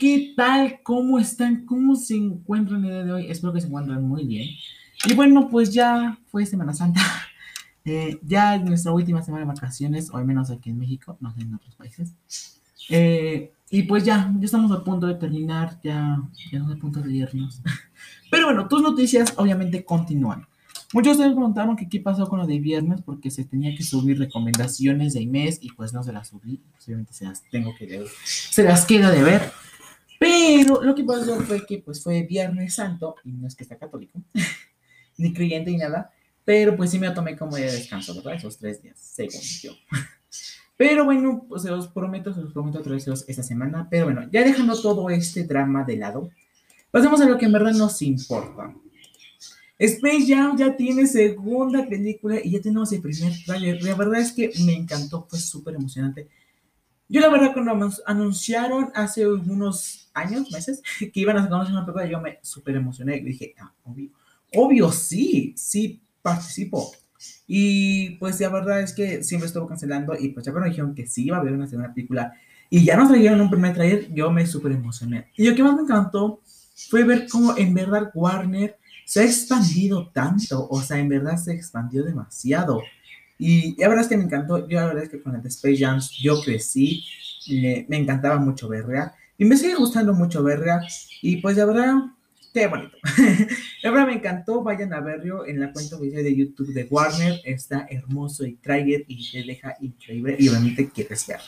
¿qué tal? ¿Cómo están? ¿Cómo se encuentran el día de hoy? Espero que se encuentren muy bien. Y bueno, pues ya fue Semana Santa. Eh, ya es nuestra última semana de vacaciones, o al menos aquí en México, no sé en otros países. Eh, y pues ya, ya estamos a punto de terminar, ya, ya estamos a punto de irnos. Pero bueno, tus noticias obviamente continúan. Muchos de ustedes preguntaron que qué pasó con lo de viernes porque se tenía que subir recomendaciones de mes y pues no se las subí. Obviamente se las tengo que ver. Se las queda de ver. Pero lo que pasó fue que pues fue Viernes Santo y no es que sea católico, ni creyente ni nada. Pero pues sí me tomé como día de descanso, ¿verdad? Esos tres días, según yo. Pero bueno, pues se los prometo, se los prometo traerlos esta semana. Pero bueno, ya dejando todo este drama de lado, pasemos a lo que en verdad nos importa. Space Jam ya tiene segunda película y ya tenemos el primer trailer. La verdad es que me encantó, fue súper emocionante. Yo la verdad cuando anunciaron hace unos años, meses, que iban a sacar una película, yo me súper emocioné y dije, ah, obvio, obvio sí, sí participo. Y pues la verdad es que siempre estuvo cancelando y pues ya cuando dijeron que sí iba a haber una segunda película y ya nos trajeron un primer trailer, yo me súper emocioné. Y lo que más me encantó fue ver cómo en verdad Warner se ha expandido tanto, o sea, en verdad se expandió demasiado. Y la verdad es que me encantó, yo la verdad es que con el Space Jam yo crecí, me encantaba mucho verla y me sigue gustando mucho verla y pues la verdad qué bonito. la verdad me encantó. Vayan a verlo en la cuenta oficial de YouTube de Warner. Está hermoso y trailer y te deja increíble y obviamente quieres verlo.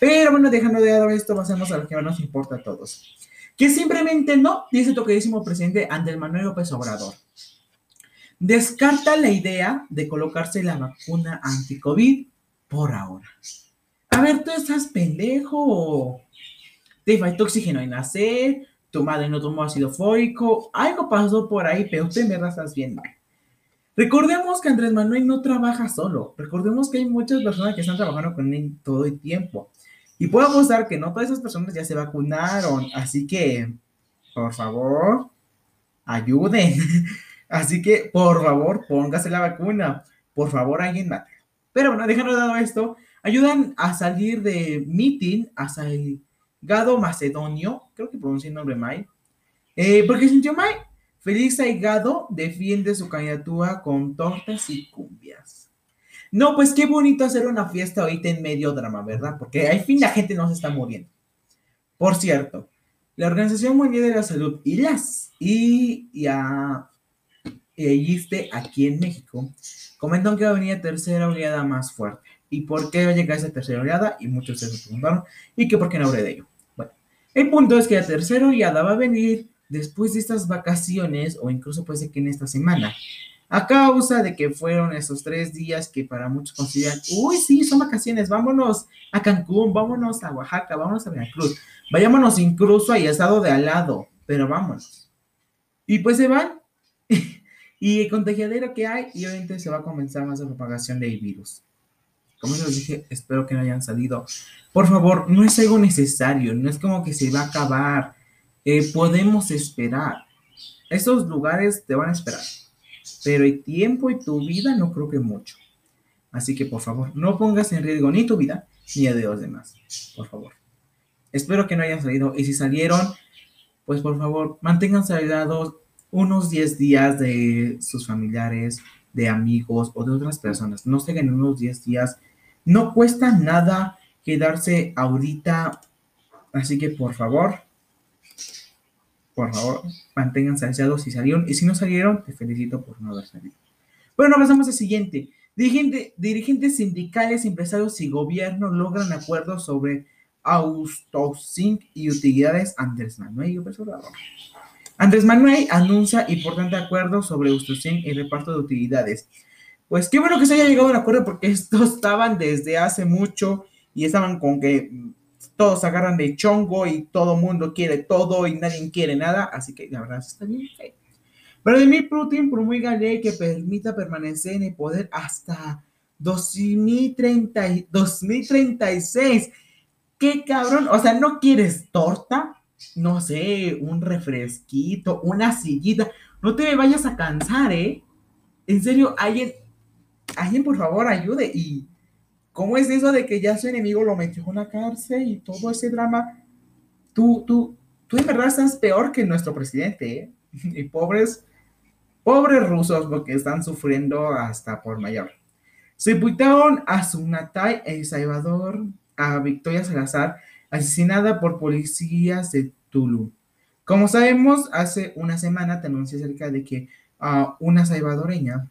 Pero bueno, dejando de lado esto, pasemos a lo que más nos importa a todos. Que simplemente no, dice tu queridísimo presidente Andrés Manuel López Obrador. Descarta la idea de colocarse la vacuna anti-COVID por ahora. A ver, tú estás pendejo. Te falta oxígeno en nacer tu madre no tomó ácido fólico, algo pasó por ahí, pero usted me estás viendo. Recordemos que Andrés Manuel no trabaja solo, recordemos que hay muchas personas que están trabajando con él todo el tiempo. Y puedo apostar que no todas esas personas ya se vacunaron, así que, por favor, ayuden. Así que, por favor, póngase la vacuna. Por favor, alguien mate. Pero bueno, dejando de lado esto, ayudan a salir de meeting, a salir Gado Macedonio, creo que pronuncié el nombre mal, eh, porque sintió mal. Félix Aigado defiende su candidatura con tortas y cumbias. No, pues qué bonito hacer una fiesta ahorita en medio drama, ¿verdad? Porque al fin la gente no se está muriendo. Por cierto, la Organización Mundial de la Salud y las y, y a ISTE aquí en México comentan que va a venir tercera oleada más fuerte y por qué va a llegar esa tercera oleada, y muchos de ustedes se preguntaron, y que por qué no hablé de ello. Bueno, el punto es que la tercera oleada va a venir después de estas vacaciones, o incluso puede ser que en esta semana, a causa de que fueron esos tres días que para muchos consideran, uy, sí, son vacaciones, vámonos a Cancún, vámonos a Oaxaca, vámonos a Veracruz, vayámonos incluso ahí estado de al lado, pero vámonos. Y pues se van. y el contagiadero que hay, y obviamente se va a comenzar más la propagación del virus. Como les dije, espero que no hayan salido. Por favor, no es algo necesario, no es como que se va a acabar. Eh, podemos esperar. Esos lugares te van a esperar. Pero el tiempo y tu vida no creo que mucho. Así que por favor, no pongas en riesgo ni tu vida ni a de los demás. Por favor. Espero que no hayan salido. Y si salieron, pues por favor, manténganse aislados unos 10 días de sus familiares, de amigos o de otras personas. No se en unos 10 días no cuesta nada quedarse ahorita, así que por favor, por favor, manténganse ansiados si salieron y si no salieron, te felicito por no haber salido. Bueno, pasamos al siguiente. dirigentes sindicales, empresarios y gobierno logran acuerdos sobre outsourcing y utilidades Andrés Manuel y Andrés Manuel anuncia importante acuerdo sobre outsourcing y reparto de utilidades. Pues qué bueno que se haya llegado a un acuerdo porque estos estaban desde hace mucho y estaban con que todos agarran de chongo y todo mundo quiere todo y nadie quiere nada, así que la verdad está bien. Vladimir Putin promulga ley que permita permanecer en el poder hasta 2030, 2036. ¡Qué cabrón! O sea, ¿no quieres torta? No sé, un refresquito, una sillita. No te vayas a cansar, ¿eh? En serio, alguien alguien por favor ayude. ¿Y cómo es eso de que ya su enemigo lo metió en una cárcel y todo ese drama? tú, tú, tú de verdad estás peor que nuestro presidente, ¿eh? Y pobres, pobres rusos, porque están sufriendo hasta por mayor. Sepultaron a Sunatai El Salvador, a Victoria Salazar, asesinada por policías de Tulum. Como sabemos, hace una semana te anuncié acerca de que uh, una salvadoreña,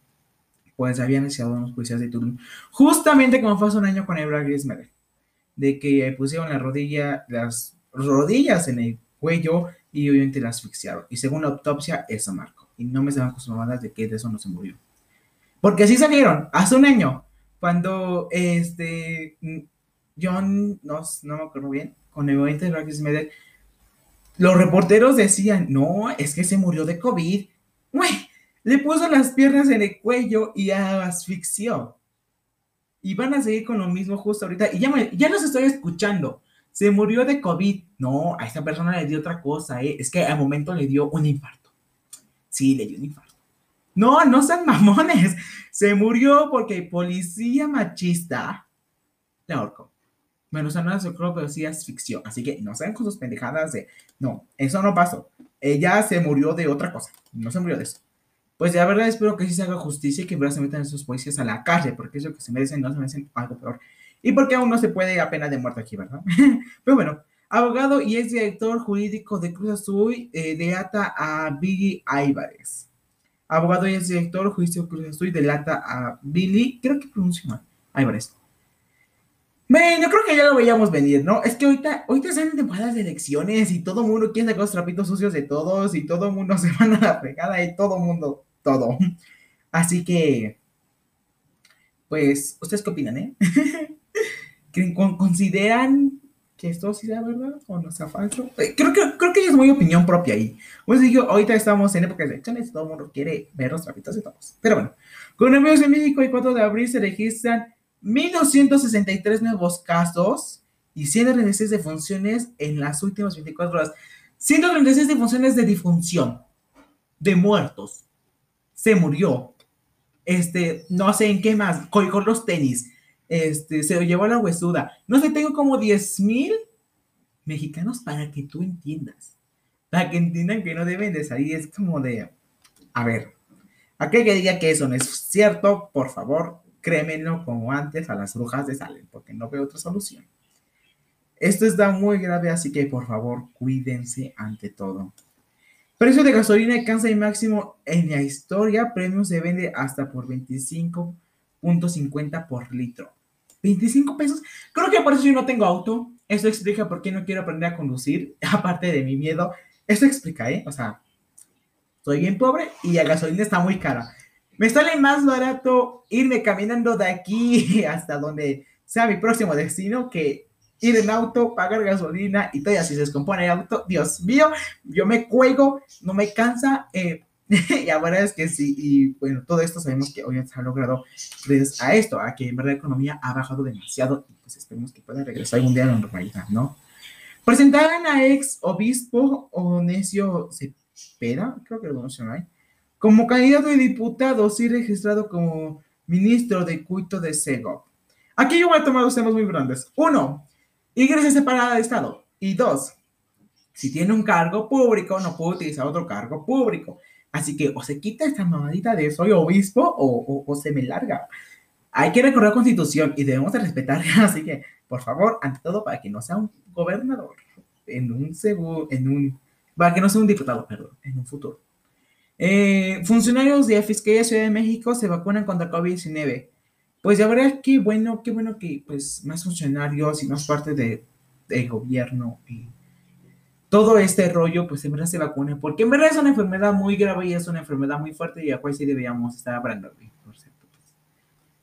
pues habían asesinado a unos policías de Tulum, justamente como fue hace un año con Ebra Grismer, de que pusieron la rodilla, las rodillas en el cuello y obviamente la asfixiaron. Y según la autopsia, eso marcó. Y no me estaban con de que de eso no se murió. Porque así salieron, hace un año, cuando este John, no, no me acuerdo bien, con el momento de Ragis Meder, los reporteros decían, no, es que se murió de COVID. Le puso las piernas en el cuello y asfixió. Y van a seguir con lo mismo justo ahorita. Y ya, me, ya los estoy escuchando. Se murió de COVID. No, a esta persona le dio otra cosa, ¿eh? Es que al momento le dio un infarto. Sí, le dio un infarto. No, no sean mamones. Se murió porque el policía machista le ahorcó. Bueno, o sea, no es creo, pero sí asfixió. Así que no sean con sus pendejadas de, no, eso no pasó. Ella se murió de otra cosa. No se murió de eso. Pues la verdad espero que sí se haga justicia y que verdad se metan esos policías a la calle, porque es lo que se merecen, no se merecen algo peor. Y porque aún no se puede a pena de muerte aquí, ¿verdad? pero bueno, abogado y ex director jurídico de Cruz Azul eh, de ATA a Billy Álvarez. Abogado y ex director juicio de Cruz Azul delata a Billy, creo que pronuncia mal, Álvarez yo creo que ya lo veíamos venir, ¿no? Es que ahorita, ahorita están temporadas de elecciones y todo mundo quiere sacar los trapitos sucios de todos y todo mundo se van a la pegada y todo mundo, todo. Así que, pues, ¿ustedes qué opinan, eh? ¿Consideran que esto sí sea verdad o no sea falso? Eh, creo que, creo que es muy opinión propia ahí. Pues digo, ahorita estamos en época de elecciones y todo el mundo quiere ver los trapitos de todos. Pero bueno, con envíos en México el 4 de abril se registran 1.263 nuevos casos y 136 defunciones en las últimas 24 horas. 136 defunciones de difunción, de muertos. Se murió. Este, no sé en qué más, con, los tenis. Este, se lo llevó a la huesuda. No sé, tengo como 10 mil mexicanos para que tú entiendas. Para que entiendan que no deben de salir. Es como de, a ver, aquel que diga que eso no es cierto, por favor, créemelo como antes a las brujas de Salem, porque no veo otra solución. Esto está muy grave, así que por favor cuídense ante todo. Precio de gasolina alcanza el máximo en la historia. Premium se vende hasta por 25.50 por litro. 25 pesos. Creo que por eso yo no tengo auto. Eso explica por qué no quiero aprender a conducir. Aparte de mi miedo. Esto explica, ¿eh? O sea, soy bien pobre y la gasolina está muy cara. Me sale más barato irme caminando de aquí hasta donde sea mi próximo destino que ir en auto, pagar gasolina y todo. así se descompone el auto, Dios mío, yo me cuelgo, no me cansa. Eh, y verdad es que sí, y bueno, todo esto sabemos que hoy se ha logrado gracias a esto, a que en verdad la economía ha bajado demasiado y pues esperemos que pueda regresar algún día a la normalidad, ¿no? Presentaron a ex obispo Onesio Cepeda, creo que lo mencioné, como candidato de diputado, sí registrado como ministro de culto de Sego. Aquí yo voy a tomar dos temas muy grandes. Uno, iglesia separada de Estado. Y dos, si tiene un cargo público, no puede utilizar otro cargo público. Así que o se quita esta mamadita de soy obispo o, o, se me larga. Hay que recordar la constitución y debemos de respetarla. Así que, por favor, ante todo, para que no sea un gobernador en un segundo, en un, para que no sea un diputado, perdón, en un futuro. Eh, funcionarios de la Fiscalía de Ciudad de México se vacunan contra COVID-19. Pues ya verás qué bueno, qué bueno que pues más funcionarios y más parte de, del gobierno y todo este rollo, pues en verdad se vacunen, porque en verdad es una enfermedad muy grave y es una enfermedad muy fuerte y a cual sí deberíamos estar hablando. Por cierto. Pues.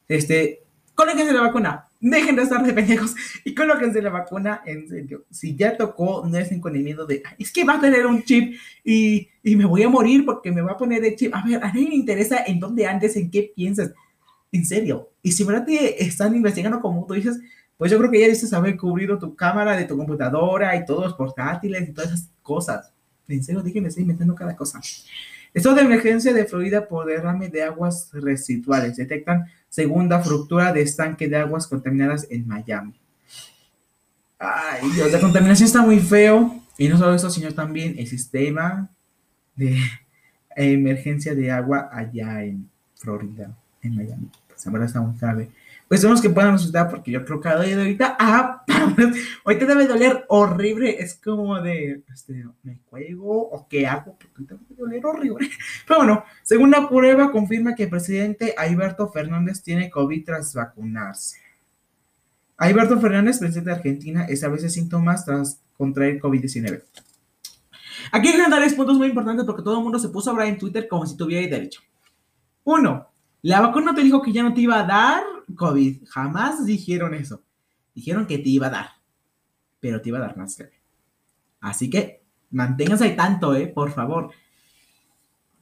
Este, colóquense la vacuna, dejen de estar de pendejos y colóquense la vacuna, en serio. Si ya tocó, no estén con el miedo de, es que va a tener un chip y, y, me voy a morir porque me va a poner el chip. A ver, a nadie le interesa en dónde andes, en qué piensas. En serio. Y si verdad te están investigando como tú dices, pues yo creo que ya dices haber cubrido tu cámara de tu computadora y todos los portátiles y todas esas cosas. En serio, déjenme estar inventando cada cosa. Estado de emergencia de Florida por derrame de aguas residuales. Detectan segunda fractura de estanque de aguas contaminadas en Miami. Ay, Dios, la contaminación está muy feo. Y no solo eso, sino también el sistema de emergencia de agua allá en Florida, en Miami. Pues ahora está muy grave. Pues son los que puedan resultar, porque yo creo que ahorita, ah, ahorita debe doler horrible. Es como de, este, ¿me juego o qué hago? Porque debe doler horrible. Pero bueno, según la prueba, confirma que el presidente Alberto Fernández tiene COVID tras vacunarse. Alberto Fernández, presidente de Argentina, establece síntomas tras contraer COVID-19. Aquí hay que puntos muy importantes porque todo el mundo se puso a hablar en Twitter como si tuviera derecho. Uno, la vacuna te dijo que ya no te iba a dar COVID. Jamás dijeron eso. Dijeron que te iba a dar, pero te iba a dar más grave. Así que manténganse ahí tanto, ¿eh? Por favor.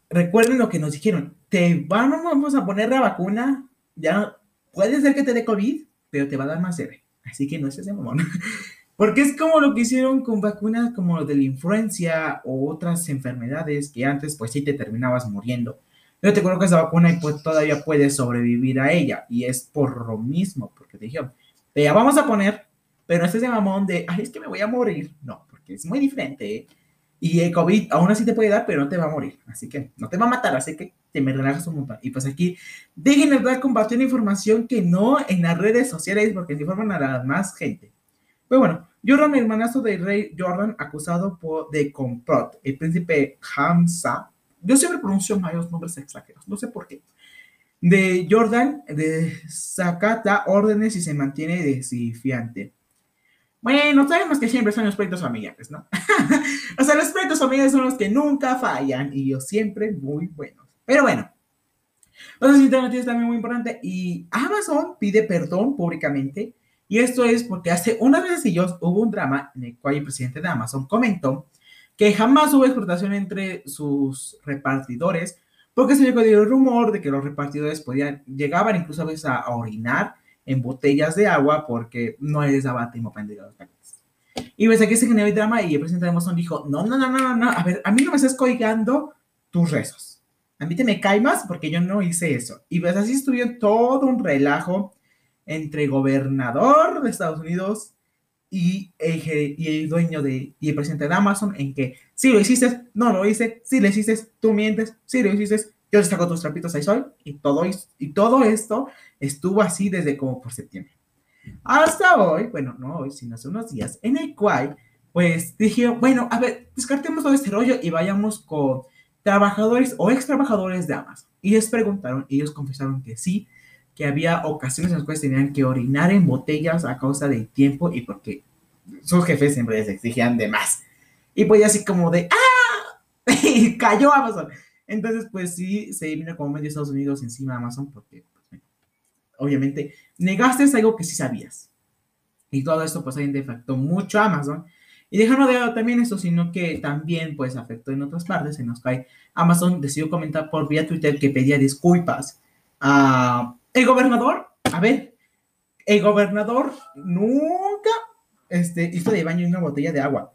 Recuerden lo que nos dijeron. Te vamos a poner la vacuna. Ya puede ser que te dé COVID, pero te va a dar más leve. Así que no es ese mamón. Porque es como lo que hicieron con vacunas como de la influencia o otras enfermedades que antes pues sí te terminabas muriendo. Yo te que esa vacuna y pues todavía puedes sobrevivir a ella. Y es por lo mismo, porque te dijeron, te la vamos a poner, pero este es el mamón de, ay, es que me voy a morir. No, porque es muy diferente. ¿eh? Y el COVID aún así te puede dar, pero no te va a morir. Así que no te va a matar, así que te me relajas un montón. Y pues aquí, dejen de estar compartiendo información que no en las redes sociales, porque se informan a la más gente. Pero bueno, Jordan, hermanazo del rey Jordan, acusado por, de complot. El príncipe Hamza, yo siempre pronuncio mayos nombres extranjeros, no sé por qué. De Jordan, de Sacata órdenes y se mantiene desafiante. Bueno, sabemos que siempre son los proyectos familiares, ¿no? o sea, los proyectos familiares son los que nunca fallan y yo siempre muy buenos. Pero bueno, otra noticia es también muy importante y Amazon pide perdón públicamente y esto es porque hace unas veces hubo un drama en el cual el presidente de Amazon comentó que jamás hubo explotación entre sus repartidores porque se llegó el rumor de que los repartidores podían, llegaban incluso a veces a, orinar en botellas de agua porque no les daba tiempo para los paquetes. Y ves, aquí se generó el drama y el presidente de Amazon dijo, no, no, no, no, no, a ver, a mí no me estás colgando tus rezos. A mí te me cae más porque yo no hice eso. Y ves, así estuvieron todo un relajo entre gobernador de Estados Unidos y el, y el dueño de, y el presidente de Amazon en que si lo hiciste, no lo hice, si lo hiciste, tú mientes, si lo hiciste, yo te saco tus trapitos ahí soy, y todo, y todo esto estuvo así desde como por septiembre. Hasta hoy, bueno, no hoy, sino hace unos días, en el cual, pues dije, bueno, a ver, descartemos todo este rollo y vayamos con trabajadores o ex trabajadores de Amazon. Y les preguntaron, ellos confesaron que sí, que había ocasiones en las cuales tenían que orinar en botellas a causa del tiempo y porque sus jefes siempre les exigían de más. Y pues así como de ¡ah! y cayó Amazon. Entonces, pues sí, se vino como medio Estados Unidos encima de Amazon porque, pues, obviamente, negaste algo que sí sabías. Y todo esto, pues, ahí afectó mucho a Amazon. Y dejando de lado también eso, sino que también, pues, afectó en otras partes en las que Amazon decidió comentar por vía Twitter que pedía disculpas a el gobernador, a ver, el gobernador nunca este, hizo de baño una botella de agua.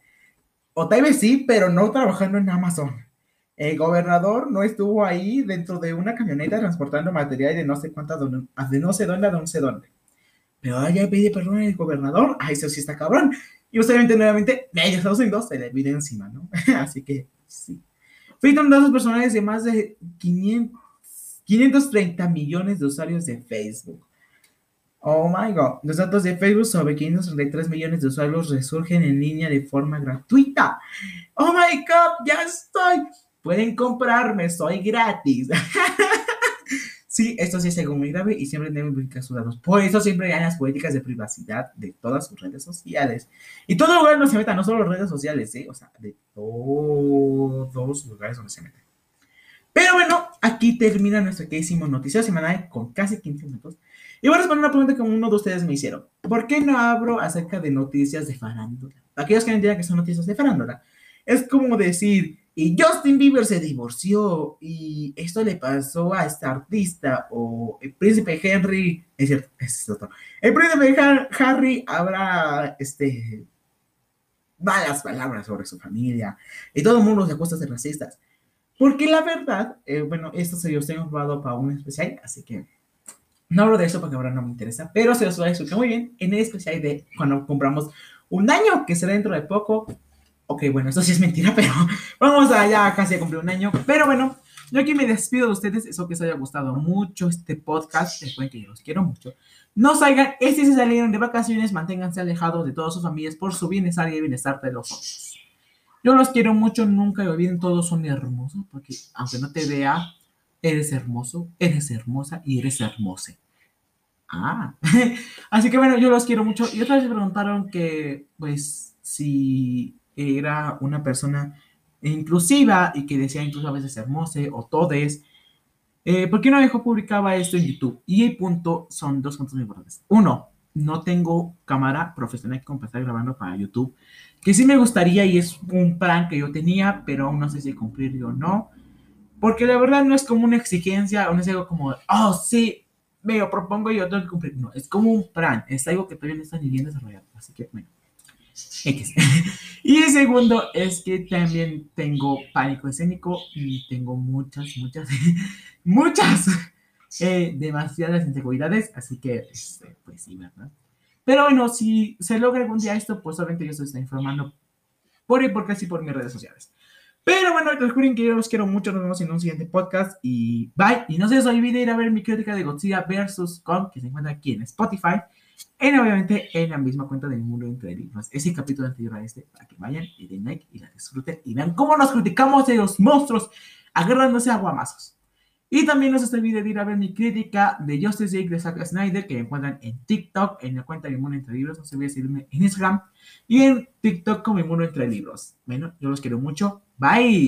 O tal vez sí, pero no trabajando en Amazon. El gobernador no estuvo ahí dentro de una camioneta transportando material de no sé cuántas, de no sé dónde a no sé dónde. Pero ya pide perdón al gobernador. Ay, eso sí está cabrón. Y obviamente, nuevamente, medio Estados Unidos se le pide encima, ¿no? Así que, sí. Fueron datos personales de más de 500 530 millones de usuarios de Facebook. Oh my god. Los datos de Facebook sobre 533 millones de usuarios resurgen en línea de forma gratuita. Oh my god, ya estoy. Pueden comprarme, soy gratis. sí, esto sí es algo muy grave y siempre deben publicar sus datos. Por eso siempre hay las políticas de privacidad de todas sus redes sociales. Y todo lugar donde se meta, no solo redes sociales, ¿eh? o sea, de todos los lugares donde se meten. Aquí termina nuestro que hicimos noticias semanal con casi 15 minutos. Y voy a responder una pregunta que uno de ustedes me hicieron. ¿Por qué no hablo acerca de noticias de farándula? Aquellos que no entiendan que son noticias de farándula. Es como decir, y Justin Bieber se divorció y esto le pasó a esta artista o el príncipe Henry, es cierto, es otro. El príncipe Harry habrá este malas palabras sobre su familia y todo el mundo se acuesta de racistas. Porque la verdad, eh, bueno, esto se los tengo probado para un especial, así que no hablo de eso porque ahora no me interesa, pero se los voy a explicar muy bien en el especial de cuando compramos un año, que será dentro de poco. Ok, bueno, eso sí es mentira, pero vamos allá casi a cumplir un año. Pero bueno, yo aquí me despido de ustedes. Espero que les haya gustado mucho este podcast. Recuerden que yo los quiero mucho. No salgan, este si salieron de vacaciones, manténganse alejados de todas sus familias por su bienestar y el bienestar de los otros. Yo los quiero mucho, nunca me olviden, todos son hermosos, porque aunque no te vea, eres hermoso, eres hermosa y eres hermosa. Ah, así que bueno, yo los quiero mucho. Y otra vez me preguntaron que, pues, si era una persona inclusiva y que decía incluso a veces hermosa o todes. Eh, ¿Por qué no dejó publicaba esto en YouTube? Y el punto son dos puntos muy importantes. Uno, no tengo cámara profesional que estar grabando para YouTube, que sí me gustaría y es un plan que yo tenía, pero aún no sé si cumplirlo o no. Porque la verdad no es como una exigencia, no es algo como, oh, sí, me lo propongo y yo tengo que cumplir. No, es como un plan, es algo que todavía no está ni bien desarrollado. Así que, bueno, X. y el segundo es que también tengo pánico escénico y tengo muchas, muchas, muchas, eh, demasiadas inseguridades. Así que, este, pues sí, ¿verdad? Pero bueno, si se logra algún día esto, pues obviamente yo se está informando por y por casi por mis redes sociales. Pero bueno, recuerden que yo los quiero mucho. Nos vemos en un siguiente podcast. Y bye. Y no se les olvide ir a ver mi crítica de Godzilla vs. Kong, que se encuentra aquí en Spotify. Y obviamente en la misma cuenta del mundo entre libros. Ese capítulo anterior a este, para que vayan y den like y la disfruten y vean cómo nos criticamos de los monstruos agarrándose a guamazos. Y también no se olvide de ir a ver mi crítica de Justice League de Zack Snyder, que encuentran en TikTok, en la cuenta de Mundo Entre Libros. No se olviden seguirme en Instagram y en TikTok como Mundo Entre Libros. Bueno, yo los quiero mucho. Bye.